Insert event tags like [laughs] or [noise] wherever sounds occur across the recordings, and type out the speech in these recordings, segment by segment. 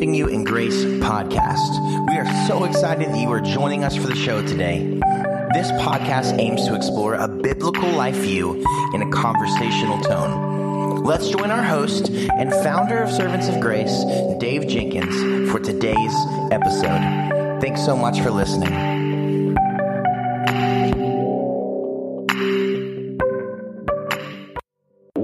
Equipping You in Grace podcast. We are so excited that you are joining us for the show today. This podcast aims to explore a biblical life view in a conversational tone. Let's join our host and founder of Servants of Grace, Dave Jenkins, for today's episode. Thanks so much for listening.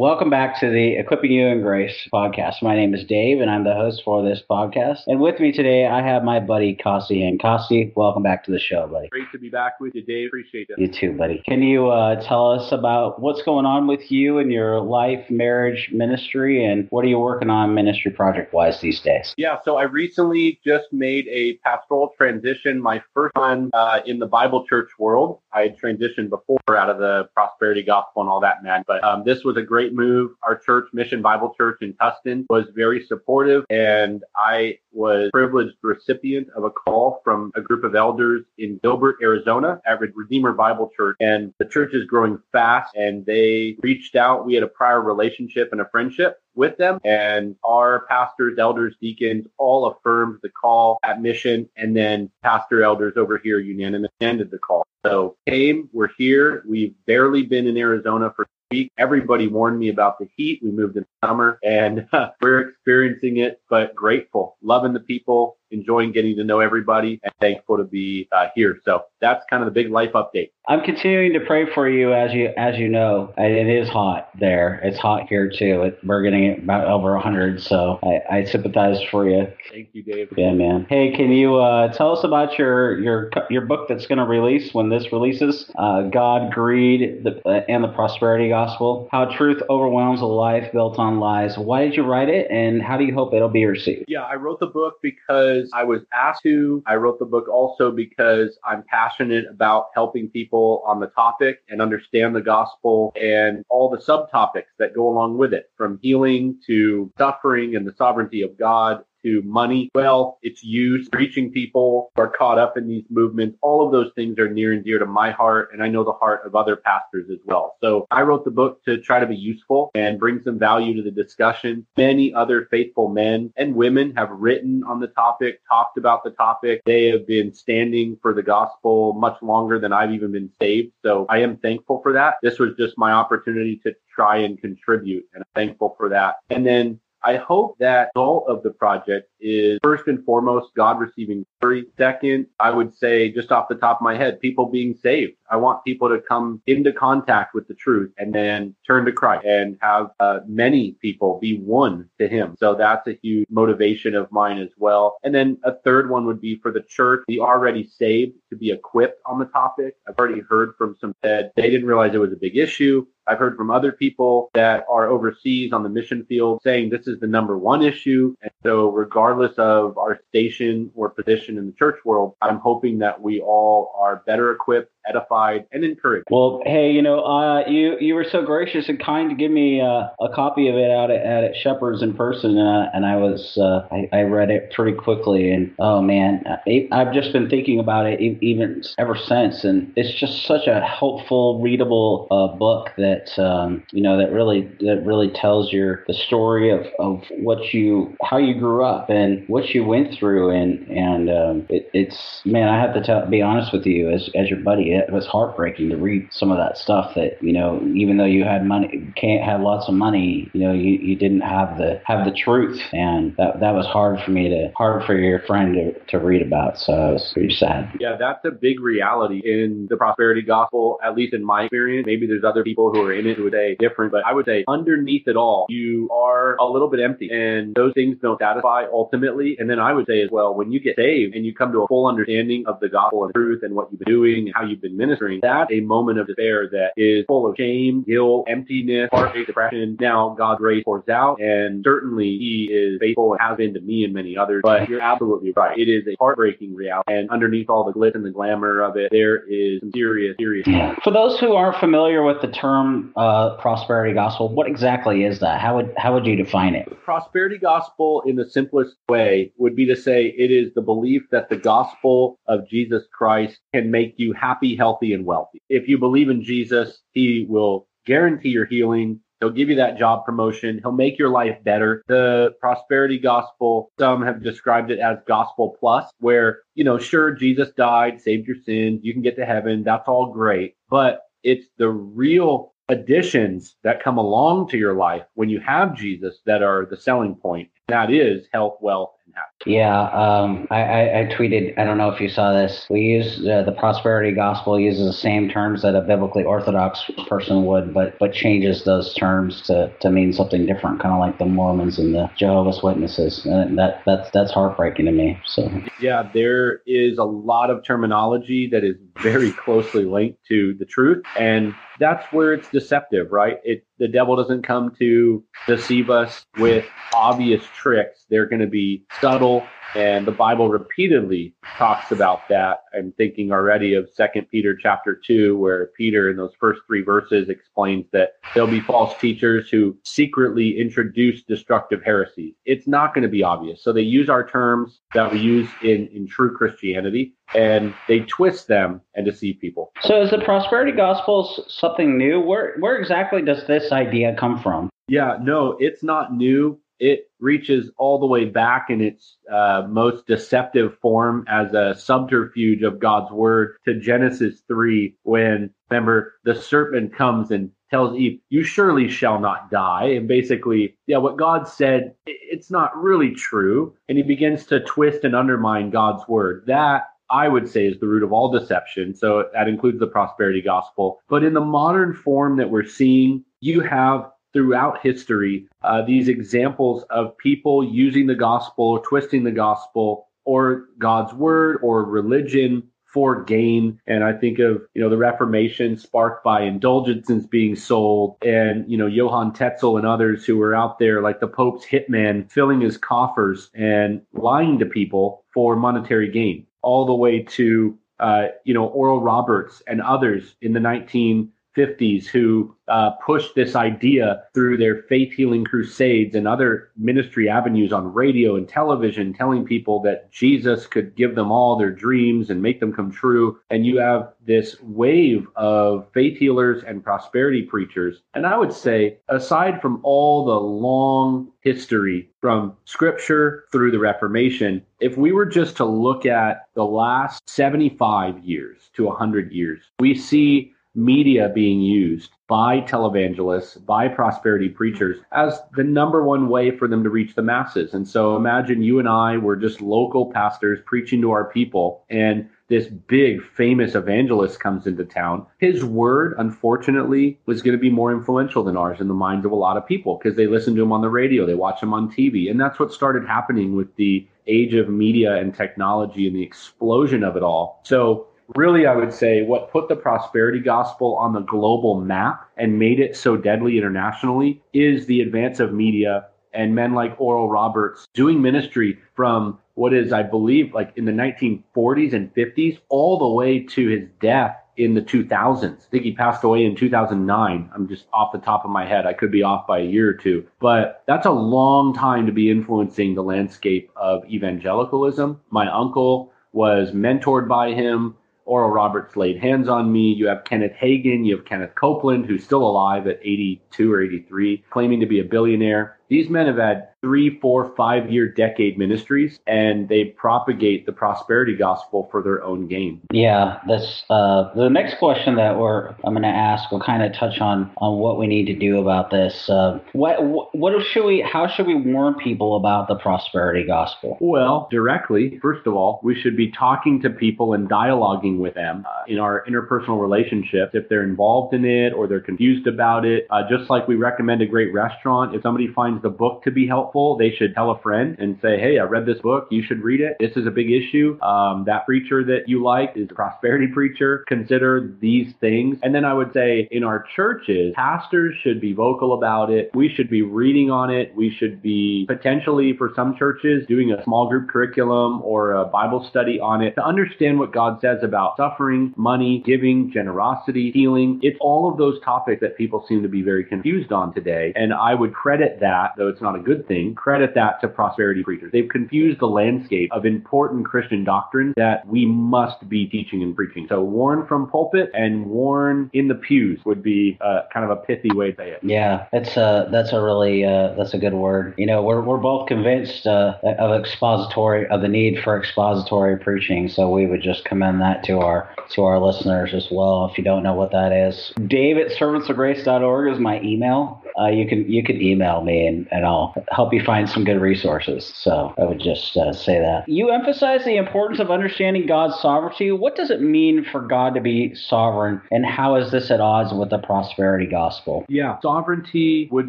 Welcome back to the Equipping You in Grace podcast. My name is Dave, and I'm the host for this podcast. And with me today, I have my buddy Costi. And Costi, welcome back to the show, buddy. Great to be back with you, Dave. Appreciate it. You too, buddy. Can you uh, tell us about what's going on with you and your life, marriage, ministry, and what are you working on ministry project wise these days? Yeah, so I recently just made a pastoral transition, my first one uh, in the Bible church world. I had transitioned before out of the prosperity gospel and all that, man. But um, this was a great move. Our church, Mission Bible Church in Tustin, was very supportive, and I was privileged recipient of a call from a group of elders in Gilbert, Arizona, at Redeemer Bible Church. And the church is growing fast, and they reached out. We had a prior relationship and a friendship with them. And our pastors, elders, deacons all affirmed the call at mission. And then pastor elders over here unanimously ended the call. So came, we're here. We've barely been in Arizona for a week. Everybody warned me about the heat. We moved in summer and uh, [laughs] we're experiencing it, but grateful, loving the people, enjoying getting to know everybody and thankful to be uh, here. So that's kind of the big life update. I'm continuing to pray for you as you as you know. It is hot there. It's hot here too. It, we're getting about over 100, so I, I, sympathize for you. Thank you, Dave. Yeah, man. Hey, can you uh, tell us about your your your book that's going to release when this releases? Uh, God, Greed, the, uh, and the Prosperity Gospel: How Truth Overwhelms a Life Built on Lies. Why did you write it, and how do you hope it'll be received? Yeah, I wrote the book because I was asked to. I wrote the book also because I'm passionate about helping people people on the topic and understand the gospel and all the subtopics that go along with it, from healing to suffering and the sovereignty of God to money, wealth, its use, reaching people who are caught up in these movements. All of those things are near and dear to my heart, and I know the heart of other pastors as well. So I wrote the book to try to be useful and bring some value to the discussion. Many other faithful men and women have written on the topic, talked about the topic. They have been standing for the gospel much longer than I've even been saved. So I am thankful for that. This was just my opportunity to try and contribute, and I'm thankful for that. And then I hope that goal of the project is first and foremost God receiving glory. Second, I would say just off the top of my head, people being saved. I want people to come into contact with the truth and then turn to Christ and have uh, many people be won to Him. So that's a huge motivation of mine as well. And then a third one would be for the church, the already saved, to be equipped on the topic. I've already heard from some that they didn't realize it was a big issue. I've heard from other people that are overseas on the mission field saying this is the number one issue. And so, regardless of our station or position in the church world, I'm hoping that we all are better equipped edified, and encouraged. Well, hey, you know, uh, you you were so gracious and kind to give me uh, a copy of it out at, at Shepherd's in person, uh, and I was uh, I, I, read it pretty quickly, and oh man, I, have just been thinking about it even ever since, and it's just such a helpful, readable uh, book that um, you know that really that really tells your the story of, of what you how you grew up and what you went through, and and um, it, it's man, I have to tell, be honest with you as as your buddy it was heartbreaking to read some of that stuff that you know even though you had money can't have lots of money you know you, you didn't have the have the truth. And that that was hard for me to hard for your friend to, to read about. So it was pretty sad. Yeah that's a big reality in the prosperity gospel at least in my experience. Maybe there's other people who are in it who would say different but i would say underneath it all you are a little bit empty and those things don't satisfy ultimately. And then i would say as well when you get saved and you come to a full understanding of the gospel and truth and what you've been doing and how you've been been ministering, that's a moment of despair that is full of shame, guilt, emptiness, heartache, depression. Now God's grace pours out, and certainly He is faithful and has been to me and many others. But you're absolutely right. It is a heartbreaking reality, and underneath all the glitz and the glamour of it, there is some serious, serious. For those who aren't familiar with the term uh, prosperity gospel, what exactly is that? How would how would you define it? Prosperity gospel, in the simplest way, would be to say it is the belief that the gospel of Jesus Christ can make you happy, healthy, and wealthy. If you believe in Jesus, he will guarantee your healing. He'll give you that job promotion. He'll make your life better. The prosperity gospel, some have described it as gospel plus, where, you know, sure, Jesus died, saved your sins. You can get to heaven. That's all great. But it's the real additions that come along to your life when you have Jesus that are the selling point. That is health, wealth, and happiness. yeah, um, I, I, I, tweeted. I don't know if you saw this. We use uh, the prosperity gospel uses the same terms that a biblically orthodox person would, but but changes those terms to, to mean something different, kind of like the Mormons and the Jehovah's Witnesses, and that that's that's heartbreaking to me. So yeah, there is a lot of terminology that is very closely linked to the truth, and that's where it's deceptive, right? It the devil doesn't come to deceive us with obvious tricks. They're going to be subtle and the Bible repeatedly talks about that. I'm thinking already of Second Peter chapter two, where Peter in those first three verses explains that there'll be false teachers who secretly introduce destructive heresies. It's not going to be obvious. So they use our terms that we use in, in true Christianity and they twist them and deceive people. So is the prosperity gospel something new? Where where exactly does this idea come from? Yeah, no, it's not new it reaches all the way back in its uh, most deceptive form as a subterfuge of God's word to Genesis 3, when, remember, the serpent comes and tells Eve, You surely shall not die. And basically, yeah, what God said, it's not really true. And he begins to twist and undermine God's word. That I would say is the root of all deception. So that includes the prosperity gospel. But in the modern form that we're seeing, you have throughout history uh, these examples of people using the gospel, or twisting the gospel, or God's word or religion for gain. And I think of, you know, the Reformation sparked by indulgences being sold and, you know, Johann Tetzel and others who were out there like the Pope's hitman filling his coffers and lying to people for monetary gain, all the way to, uh, you know, Oral Roberts and others in the 19 50s who uh, pushed this idea through their faith healing crusades and other ministry avenues on radio and television, telling people that Jesus could give them all their dreams and make them come true. And you have this wave of faith healers and prosperity preachers. And I would say, aside from all the long history from scripture through the Reformation, if we were just to look at the last 75 years to 100 years, we see media being used by televangelists, by prosperity preachers as the number one way for them to reach the masses. And so imagine you and I were just local pastors preaching to our people and this big famous evangelist comes into town. His word, unfortunately, was going to be more influential than ours in the minds of a lot of people because they listen to him on the radio, they watch him on TV. And that's what started happening with the age of media and technology and the explosion of it all. So really, I would say what put the prosperity gospel on the global map and made it so deadly internationally is the advance of media and men like Oral Roberts doing ministry from what is, I believe, like in the 1940s and 50s all the way to his death in the 2000s. I think he passed away in 2009. I'm just off the top of my head. I could be off by a year or two, but that's a long time to be influencing the landscape of evangelicalism. My uncle was mentored by him. Oral Roberts laid hands on me. You have Kenneth Hagin. You have Kenneth Copeland, who's still alive at 82 or 83, claiming to be a billionaire. These men have had three, four, five year decade ministries, and they propagate the prosperity gospel for their own gain. Yeah, that's uh, the next question that we're I'm going to ask. will kind of touch on on what we need to do about this. Uh, what what should we? How should we warn people about the prosperity gospel? Well, directly. First of all, we should be talking to people and dialoguing with them uh, in our interpersonal relationships if they're involved in it or they're confused about it. Uh, just like we recommend a great restaurant, if somebody finds the book to be helpful helpful, they should tell a friend and say, hey, I read this book. You should read it. This is a big issue. Um, that preacher that you like is a prosperity [laughs] preacher. Consider these things. And then I would say in our churches, pastors should be vocal about it. We should be reading on it. We should be potentially, for some churches, doing a small group curriculum or a Bible study on it to understand what God says about suffering, money, giving, generosity, healing. It's all of those topics that people seem to be very confused on today. And I would credit that, though it's not a good thing think, credit that to prosperity preachers. They've confused the landscape of important Christian doctrine that we must be teaching and preaching. So warn from pulpit and warn in the pews would be uh, kind of a pithy way to say it. Yeah, that's a that's a really uh, that's a good word. You know, we're we're both convinced uh, of expository of the need for expository preaching, so we would just commend that to our to our listeners as well. If you don't know what that is, Dave at servantsofgrace.org is my email. Uh, you can you can email me and, and I'll help you find some good resources. So I would just uh, say that. You emphasize the importance of understanding God's sovereignty. What does it mean for God to be sovereign, and how is this at odds with the prosperity gospel? Yeah, sovereignty would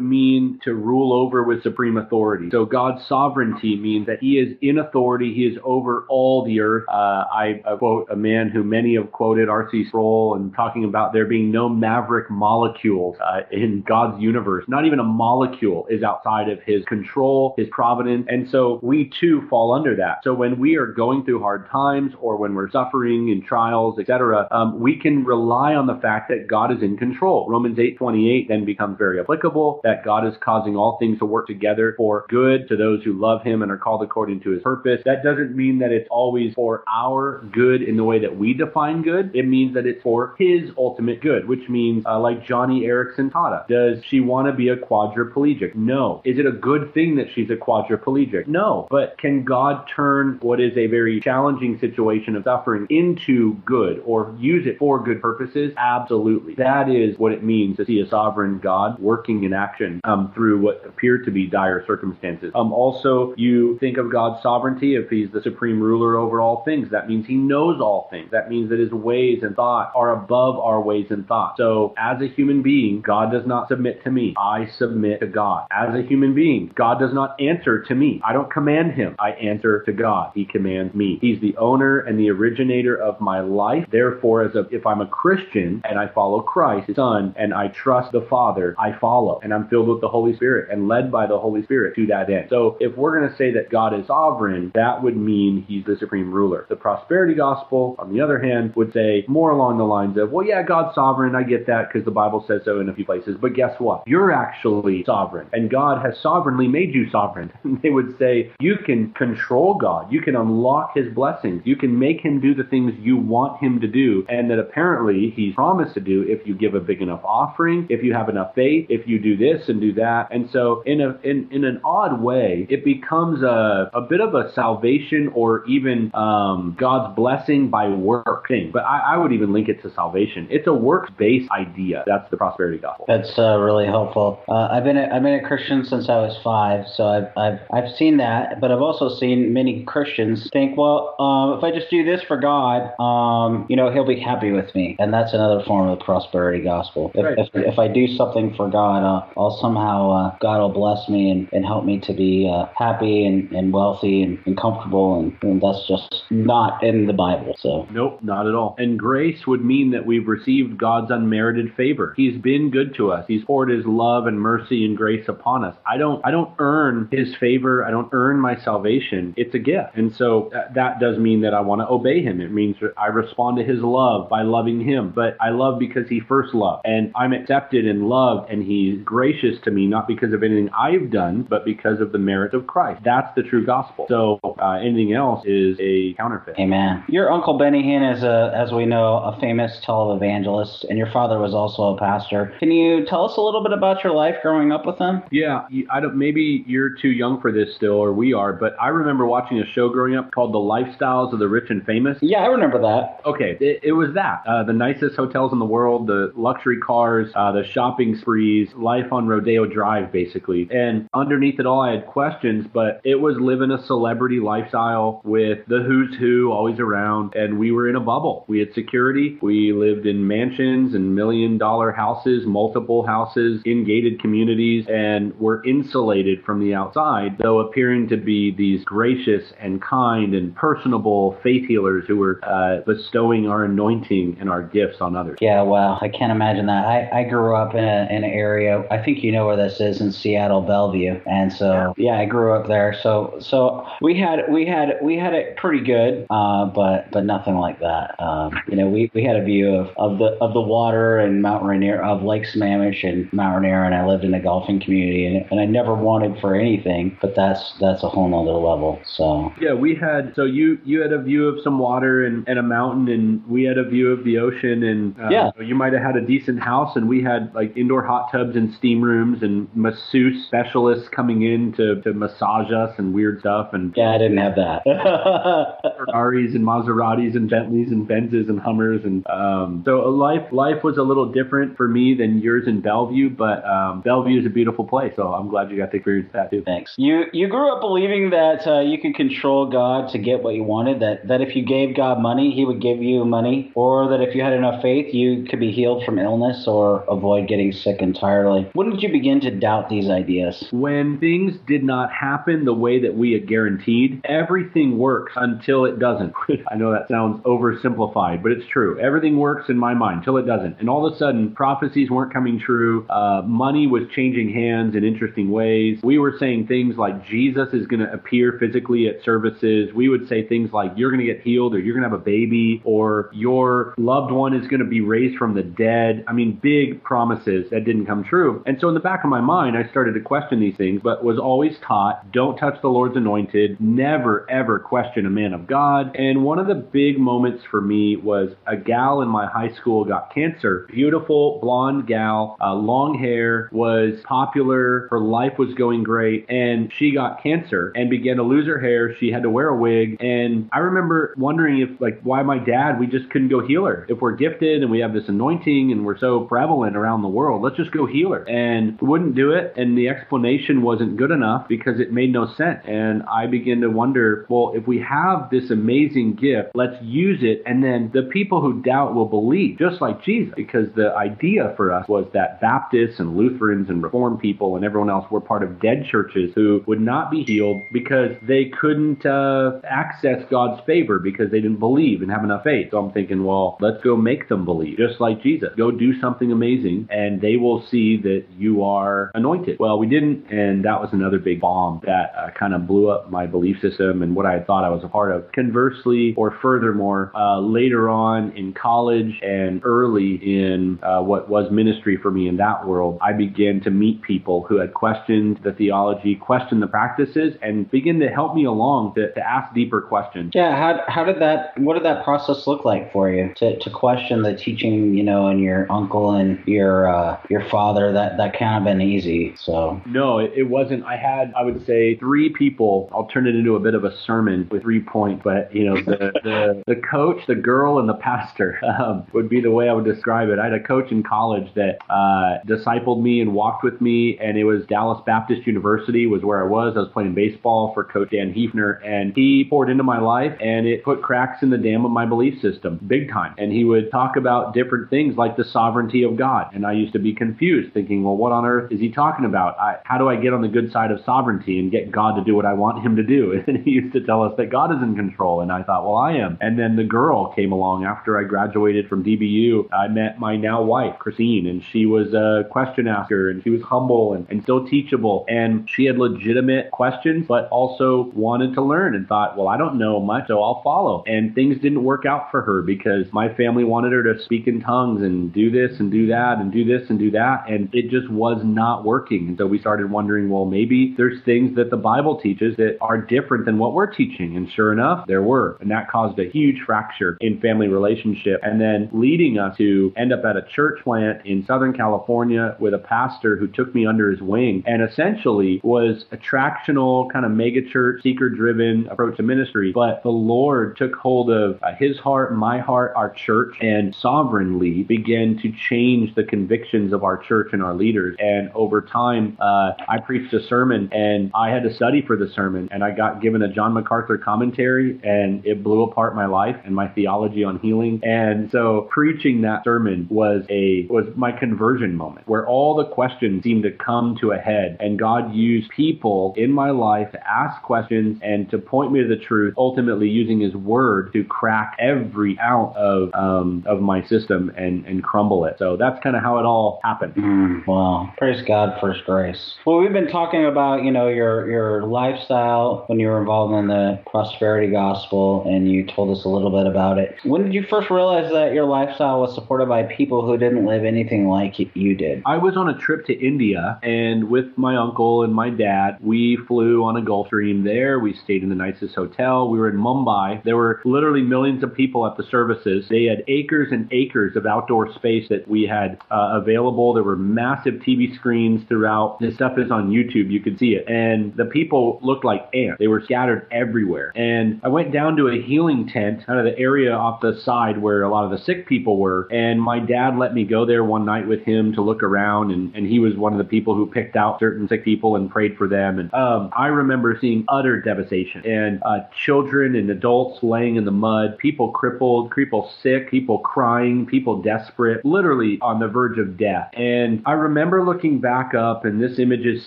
mean to rule over with supreme authority. So God's sovereignty means that He is in authority. He is over all the earth. Uh, I, I quote a man who many have quoted, R.C. Sproul, and talking about there being no maverick molecules uh, in God's universe. Not even a molecule is outside of His control, His providence, and so we too fall under that. So when we are going through hard times or when we're suffering in trials, etc., um, we can rely on the fact that God is in control. Romans 8:28 then becomes very applicable that God is causing all things to work together for good to those who love Him and are called according to His purpose. That doesn't mean that it's always for our good in the way that we define good. It means that it's for His ultimate good, which means uh, like Joni Eareckson Tada. Does she want to be a quadriplegic? No. Is it a good thing that she's a quadriplegic? No. But can God turn what is a very challenging situation of suffering into good or use it for good purposes? Absolutely. That is what it means to see a sovereign God working in action um, through what appear to be dire circumstances. Um, also, you think of God's sovereignty if He's the supreme ruler over all things. That means He knows all things. That means that His ways and thought are above our ways and thoughts. So, as a human being, God does not submit to me. I submit to God. As a human being, God does not answer to me. I don't command Him. I answer to God. He commands me. He's the owner and the originator of my life. Therefore, as a, if I'm a Christian and I follow Christ, His Son, and I trust the Father, I follow. And I'm filled with the Holy Spirit and led by the Holy Spirit to that end. So if we're going to say that God is sovereign, that would mean He's the supreme ruler. The prosperity gospel, on the other hand, would say more along the lines of, well, yeah, God's sovereign. I get that because the Bible says so in a few places. But guess what? You're actually sovereign, and God has sovereignly made you sovereign. [laughs] they would say you can control God. You can unlock His blessings. You can make Him do the things you want Him to do, and that apparently He's promised to do if you give a big enough offering, if you have enough faith, if you do this and do that. And so, in a in, in an odd way, it becomes a, a bit of a salvation or even um, God's blessing by work thing. But I, I would even link it to salvation. It's a works based idea. That's the prosperity gospel. That's uh, really helpful. Uh, I've been a, I've been a Christian since I was five, so I've, I've I've seen that, but I've also seen many Christians think, well, um, if I just do this for God, um, you know, He'll be happy with me, and that's another form of the prosperity gospel. If, Right. if, if I do something for God, uh, I'll somehow uh, God will bless me and, and help me to be uh, happy and, and wealthy and, and comfortable, and, and that's just not in the Bible. So Nope, not at all. And grace would mean that we've received God's unmerited favor. He's been good to us. He's poured his love and mercy and grace upon us. I don't I don't earn his favor. I don't earn my salvation. It's a gift. And so that, that does mean that I want to obey him. It means I respond to his love by loving him. But I love because he first loved. And I'm accepted and loved and he's gracious to me not because of anything I've done, but because of the merit of Christ. That's the true gospel. So uh, anything else is a counterfeit. Amen. Your uncle Benny Hinn is a, as we know, a famous televangelist, and your father was also a pastor. Can you tell us a little bit about your life growing up with them? Yeah, I don't. Maybe you're too young for this still, or we are. But I remember watching a show growing up called The Lifestyles of the Rich and Famous. Yeah, I remember that. Okay, it, it was that. Uh, the nicest hotels in the world, the luxury cars, uh, the shopping sprees, life on Rodeo Drive, basically. And underneath it all, I had questions, but it was living a celebrity lifestyle with the who's who always around. And we were in a bubble. We had security. We lived in mansions and million dollar houses, multiple houses, in gated communities, and were insulated from the outside, though appearing to be these gracious and kind and personable faith healers who were uh, bestowing our anointing and our gifts on others. Yeah, wow, I can't imagine that. I, I grew up in, a, in an area. I think you know where this is in Seattle, Bellevue, and so yeah, I grew up there. So so we had we had we had it pretty good, uh, but but nothing like that. Um, you know, we, we had a view of, of the of the water and Mount Rainier of Lake Sammamish and Mount air and I lived in a golfing community and, and I never wanted for anything, but that's that's a whole nother level. So yeah, we had so you you had a view of some water and, and a mountain, and we had a view of the ocean, and uh, yeah, you might have had a decent house, and we had like indoor hot tubs and steam rooms and masseuse specialists coming in to, to massage us and weird stuff, and yeah, I didn't have that. [laughs] Ferraris and Maseratis and Bentleys and Benzes and Hummers, and um, so life life was a little different for me than yours in Bellevue, but um, Bellevue is a beautiful place, so I'm glad you got to experience that too. Thanks. You you grew up believing that uh, you could control God to get what you wanted. That that if you gave God money, He would give you money, or that if you had enough faith, you could be healed from illness or avoid getting sick entirely. When did you begin to doubt these ideas? When things did not happen the way that we had guaranteed, everything works until it doesn't. [laughs] I know that sounds oversimplified, but it's true. Everything works in my mind until it doesn't. And all of a sudden, prophecies weren't coming true. Uh, money was changing hands in interesting ways. We were saying things like Jesus is going to appear physically at services. We would say things like you're going to get healed or you're going to have a baby or your loved one is going to be raised from the dead. I mean, big promises that didn't come true. And so in the back of my mind, I started to question these things, but was always taught don't touch the Lord's anointed, never ever question a man of God. And one of the big moments for me was a gal in my high school got cancer. Beautiful blonde gal, uh, long hair, was popular. Her life was going great. And she got cancer and began to lose her hair. She had to wear a wig. And I remember wondering if, like, why my dad, we just couldn't go heal her. If we're gifted and we have this anointing and we're so prevalent around the world, let's just go heal her. And wouldn't do it. And the explanation wasn't good enough because it made no sense. And I began to wonder, well, if we have this amazing gift, let's use it. And then the people who doubt will believe, just like Jesus, because the idea for us was that Baptists and Lutherans and Reformed people and everyone else were part of dead churches who would not be healed because they couldn't uh, access God's favor because they didn't believe and have enough faith. So I'm thinking, well, let's go make them believe, just like Jesus. Go do something amazing, and they will see that you are anointed. Well, we didn't, and that was another big bomb that uh, kind of blew up my belief system and what I thought I was a part of. Conversely, or furthermore, uh, later on in college and early in uh, what was ministry for me in that world, I began to meet people who had questioned the theology, questioned the practices, and begin to help me along to, to ask deeper questions. Yeah, how, how did that, what did that process look like for you to, to question the teaching, you know, and your uncle and your uh, your father? That that kind of been easy. So no, it, it wasn't. I had, I would say, three people. I'll turn it into a bit of a sermon with three points, but you know, the [laughs] the, the coach, the girl, and the pastor [laughs] um, would be the way I would describe it. I had a coach in college that uh, discipled me and walked with me, and it was Dallas Baptist University was where I was. I was playing baseball for Coach Dan Heefner, and he poured into my life, and it put cracks in the dam of my belief system, big time. And he would talk about different things like the sovereignty of God, and I used to be confused, thinking, well, what on earth is he talking about? I, how do I get on the good side of sovereignty and get God to do what I want him to do? [laughs] And he used to tell us that God is in control, and I thought, well, I am. And then the girl came along after I graduated from DBU. I met my now wife, Christine, and she was a question asker, and she was humble and, and still teachable, and she had legitimate questions, but also wanted to learn and thought, well, I don't know much, so I'll follow. And things didn't work out for her because my family wanted her to speak in tongues and do this and do that and do this and do that, and it just was not working. And so we started wondering, well, maybe there's things that the Bible teaches that are different than what we're teaching. And sure enough, there were. And that caused a huge fracture in family relationship and then leading us to end up at a church plant in Southern California with a pastor who took me under his wing and essentially was attractional, kind of megachurch, seeker driven approach to ministry. But the Lord took hold of uh, his heart, my heart, our church, and sovereignly began to change the convictions of our church and our leaders. And over time, uh, I preached a sermon and I had to study for the sermon and I got given a John MacArthur commentary and it blew apart my life and my theology on healing. And so preaching that sermon was a was my conversion moment where all the questions seemed to come to a head and God used people in my life to ask questions and to point me to the truth, ultimately using his word to crack every ounce of um, of my system and, and crumble it. So that's kind of how it all happened. Mm, wow. Praise God for his grace. Well, we've been talking about, you know, your your lifestyle when you were involved in the prosperity gospel and you told us a little bit about it. When did you first realize that your lifestyle was supported by people who didn't live anything like you did? I was on a trip to India, and with my uncle and my dad, we flew on a Gulfstream there. We stayed in the nicest hotel. We were in Mumbai. There were literally millions of people at the services. They had acres and acres of outdoor space that we had uh, available. There were massive TV screens throughout. This stuff is on YouTube. You could see it. And the people looked like ants. They were scattered everywhere. And I went down to a healing tent, kind of the area off the side where a lot of the sick people were. And my dad let me go there one night with him to look around. And, and he was one of the people who picked out certain sick people and prayed for them. And um, I remember seeing utter devastation and uh, children and adults laying in the mud, people crippled, people sick, people crying, people desperate, literally on the verge of death. And I remember looking back up, and this image is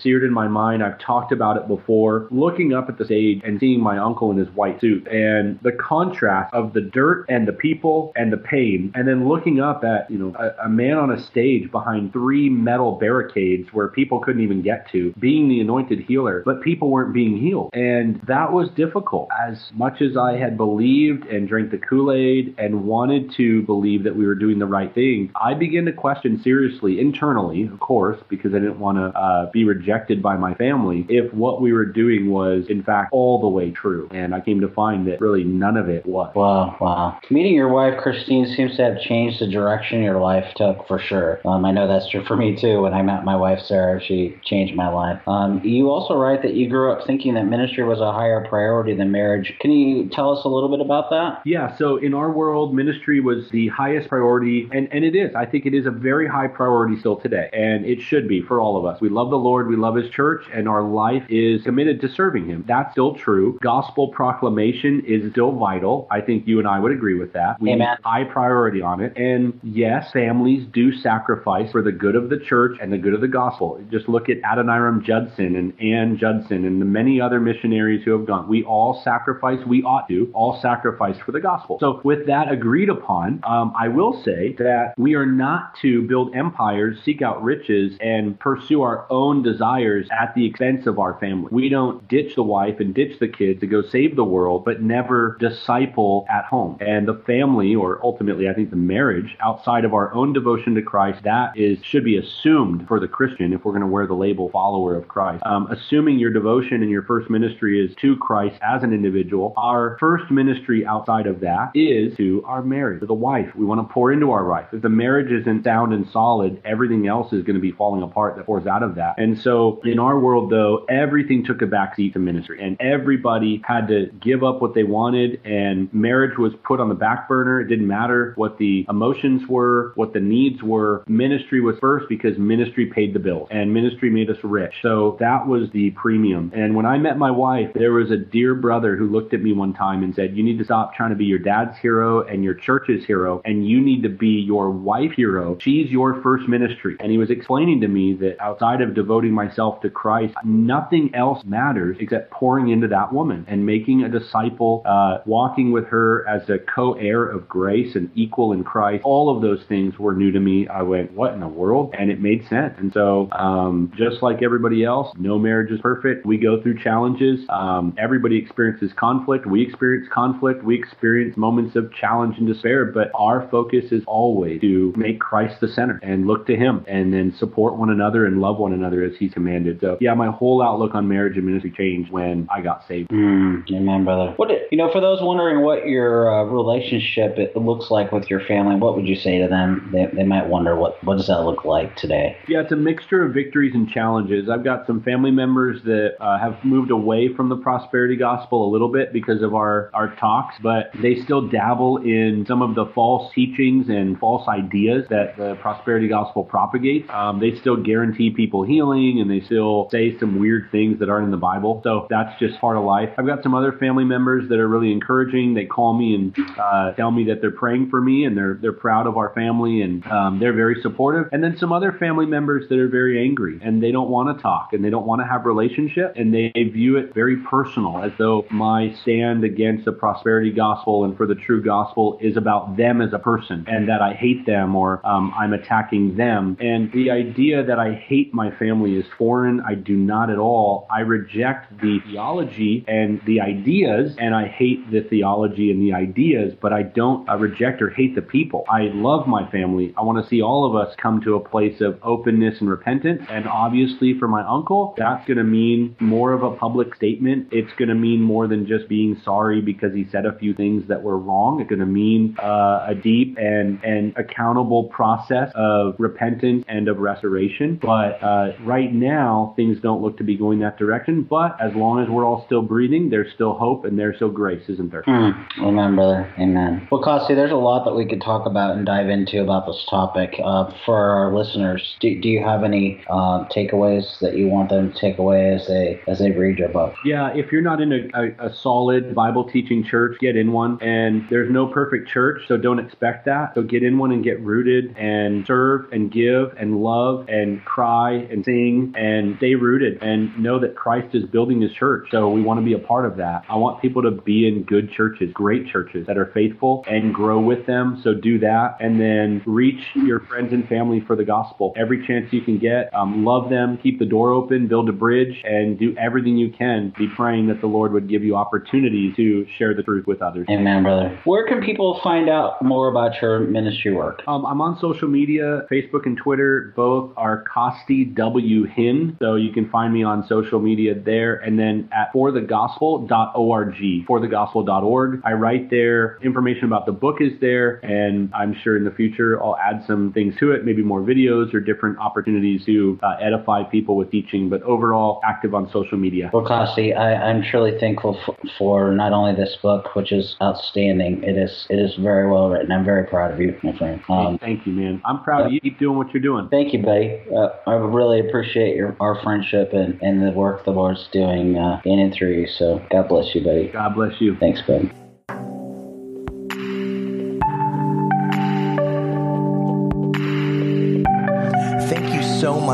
seared in my mind. I've talked about it before, looking up at the stage and seeing my uncle in his white suit and the contrast of the dirt and the people and the pain, and then looking up at, you know, a, a man on a stage behind three metal barricades where people couldn't even get to, being the anointed healer, but people weren't being healed. And that was difficult. As much as I had believed and drank the Kool Aid and wanted to believe that we were doing the right thing, I began to question seriously, internally, of course, because I didn't want to uh, be rejected by my family, if what we were doing was, in fact, all the way true. And I came to find that really none of it was. Wow, wow. Meeting your wife, Christine, seems to have changed the direction your life took for sure. Um, I know that's true for me too. When I met my wife, Sarah, she changed my life. Um, you also write that you grew up thinking that ministry was a higher priority than marriage. Can you tell us a little bit about that? Yeah, so in our world, ministry was the highest priority, and, and it is. I think it is a very high priority still today, and it should be for all of us. We love the Lord, we love His church, and our life is committed to serving Him. That's still true. Gospel proclamation is still vital. I think you and I would agree with that. We Amen. high priority on it. And yes, families do sacrifice for the good of the church and the good of the gospel. Just look at Adoniram Judson and Ann Judson and the many other missionaries who have gone. We all sacrifice, we ought to, all sacrifice for the gospel. So, with that agreed upon, um, I will say that we are not to build empires, seek out riches, and pursue our own desires at the expense of our family. We don't ditch the wife and ditch the kids to go save the world, but never disciple at home. And the family, or ultimately, I think the marriage, outside of our own devotion to Christ, that is should be assumed for the Christian if we're going to wear the label follower of Christ. Um, assuming your devotion and your first ministry is to Christ as an individual, our first ministry outside of that is to our marriage, to the wife. We want to pour into our wife. If the marriage isn't sound and solid, everything else is going to be falling apart that pours out of that. And so in our world, though, everything took a backseat to ministry, and everybody had to give up what they wanted, and marriage was put on the back burner. It didn't matter what the emotions were, what the needs were. Ministry was first because ministry paid the bills, and ministry made us rich. So that was the premium. And when I met my wife, there was a dear brother who looked at me one time and said, You need to stop trying to be your dad's hero and your church's hero, and you need to be your wife hero. She's your first ministry. And he was explaining to me that outside of devoting myself to Christ, nothing else matters except pouring into that woman and making a disciple, uh, walking with her as a co heir of grace and equal in Christ. All of those things were new to me. I went, What in the world? And it made sense. And so, um, just like everybody else, no marriage is perfect. We go through challenges. Um, everybody experiences conflict. We experience conflict. We experience moments of challenge and despair, but our focus is always to make Christ the center and look to Him and then support one another and love one another as He's commanded. So, yeah, my whole outlook on marriage and ministry changed when I got saved. Mm, amen, brother. What you know, for those wondering what your uh, relationship it looks like with your family, what would you say to them? They, they might wonder what what does that look like today? Yeah, it's a mixture of victories and challenges. I've got some family members that uh, have moved away from the prosperity gospel a little bit because of our our talks, but they still dabble in some of the false teachings and false ideas that the prosperity gospel propagates. Um, they still guarantee people healing, and they still say some weird things that aren't in the Bible. So that's just part of life. I've got some other family members that are really encouraging. They call me and uh, tell me that they're praying for me and they're they're proud of our family and um, they're very supportive. And then some other family members that are very angry and they don't want to talk and they don't want to have relationship and they view it very personal as though my stand against the prosperity gospel and for the true gospel is about them as a person and that I hate them or um, I'm attacking them. And the idea that I hate my family is foreign. I do not at all. I reject the theology and the ideas, and I hate the theology and the ideas, but I don't I reject or hate the people. I love my family. I want to see all of us come to a place place of openness and repentance. And obviously, for my uncle, that's going to mean more of a public statement. It's going to mean more than just being sorry because he said a few things that were wrong. It's going to mean uh, a deep and, and accountable process of repentance and of restoration. But uh, right now, things don't look to be going that direction. But as long as we're all still breathing, there's still hope and there's still grace, isn't there? Mm, amen, brother. Amen. Well, Costi, there's a lot that we could talk about and dive into about this topic. Uh, for our listeners, do, do you have any uh, takeaways that you want them to take away as they as they read your book? Yeah, if you're not in a, a, a solid Bible teaching church, get in one. And there's no perfect church, so don't expect that. So get in one and get rooted and serve and give and love and cry and sing and stay rooted and know that Christ is building his church. So we want to be a part of that. I want people to be in good churches, great churches that are faithful and grow with them. So do that and then reach your friends and family for the gospel every chance you can get. Um, love them, keep the door open, build a bridge, and do everything you can. Be praying that the Lord would give you opportunities to share the truth with others. Amen, brother. Where can people find out more about your ministry work? Um, I'm on social media, Facebook and Twitter. Both are Costi W Hinn, so you can find me on social media there. And then at forthegospel.org, forthegospel.org. I write there. Information about the book is there, and I'm sure in the future I'll add some things to it, maybe more videos or different opportunities to uh, edify people with teaching. But overall, active on social media. Well, Costi, I, I'm truly thankful f- for not only this book, which is outstanding. It is it is very well written. I'm very proud of you, my friend. Um, thank you, man. I'm proud of you. Keep doing what you're doing. Thank you, buddy. Uh, I really appreciate your our friendship and, and the work the Lord's doing uh, in and through you. So God bless you, buddy. God bless you. Thanks, buddy.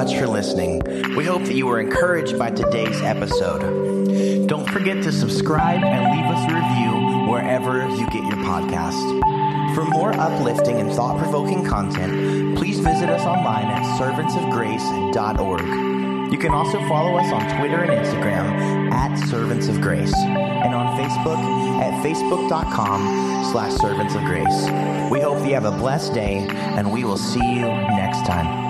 Much for listening. We hope that you were encouraged by today's episode. Don't forget to subscribe and leave us a review wherever you get your podcast. For more uplifting and thought provoking content, please visit us online at servantsofgrace.org. You can also follow us on Twitter and Instagram at Servants of Grace and on Facebook at facebook.com slash servants of grace. We hope you have a blessed day and we will see you next time.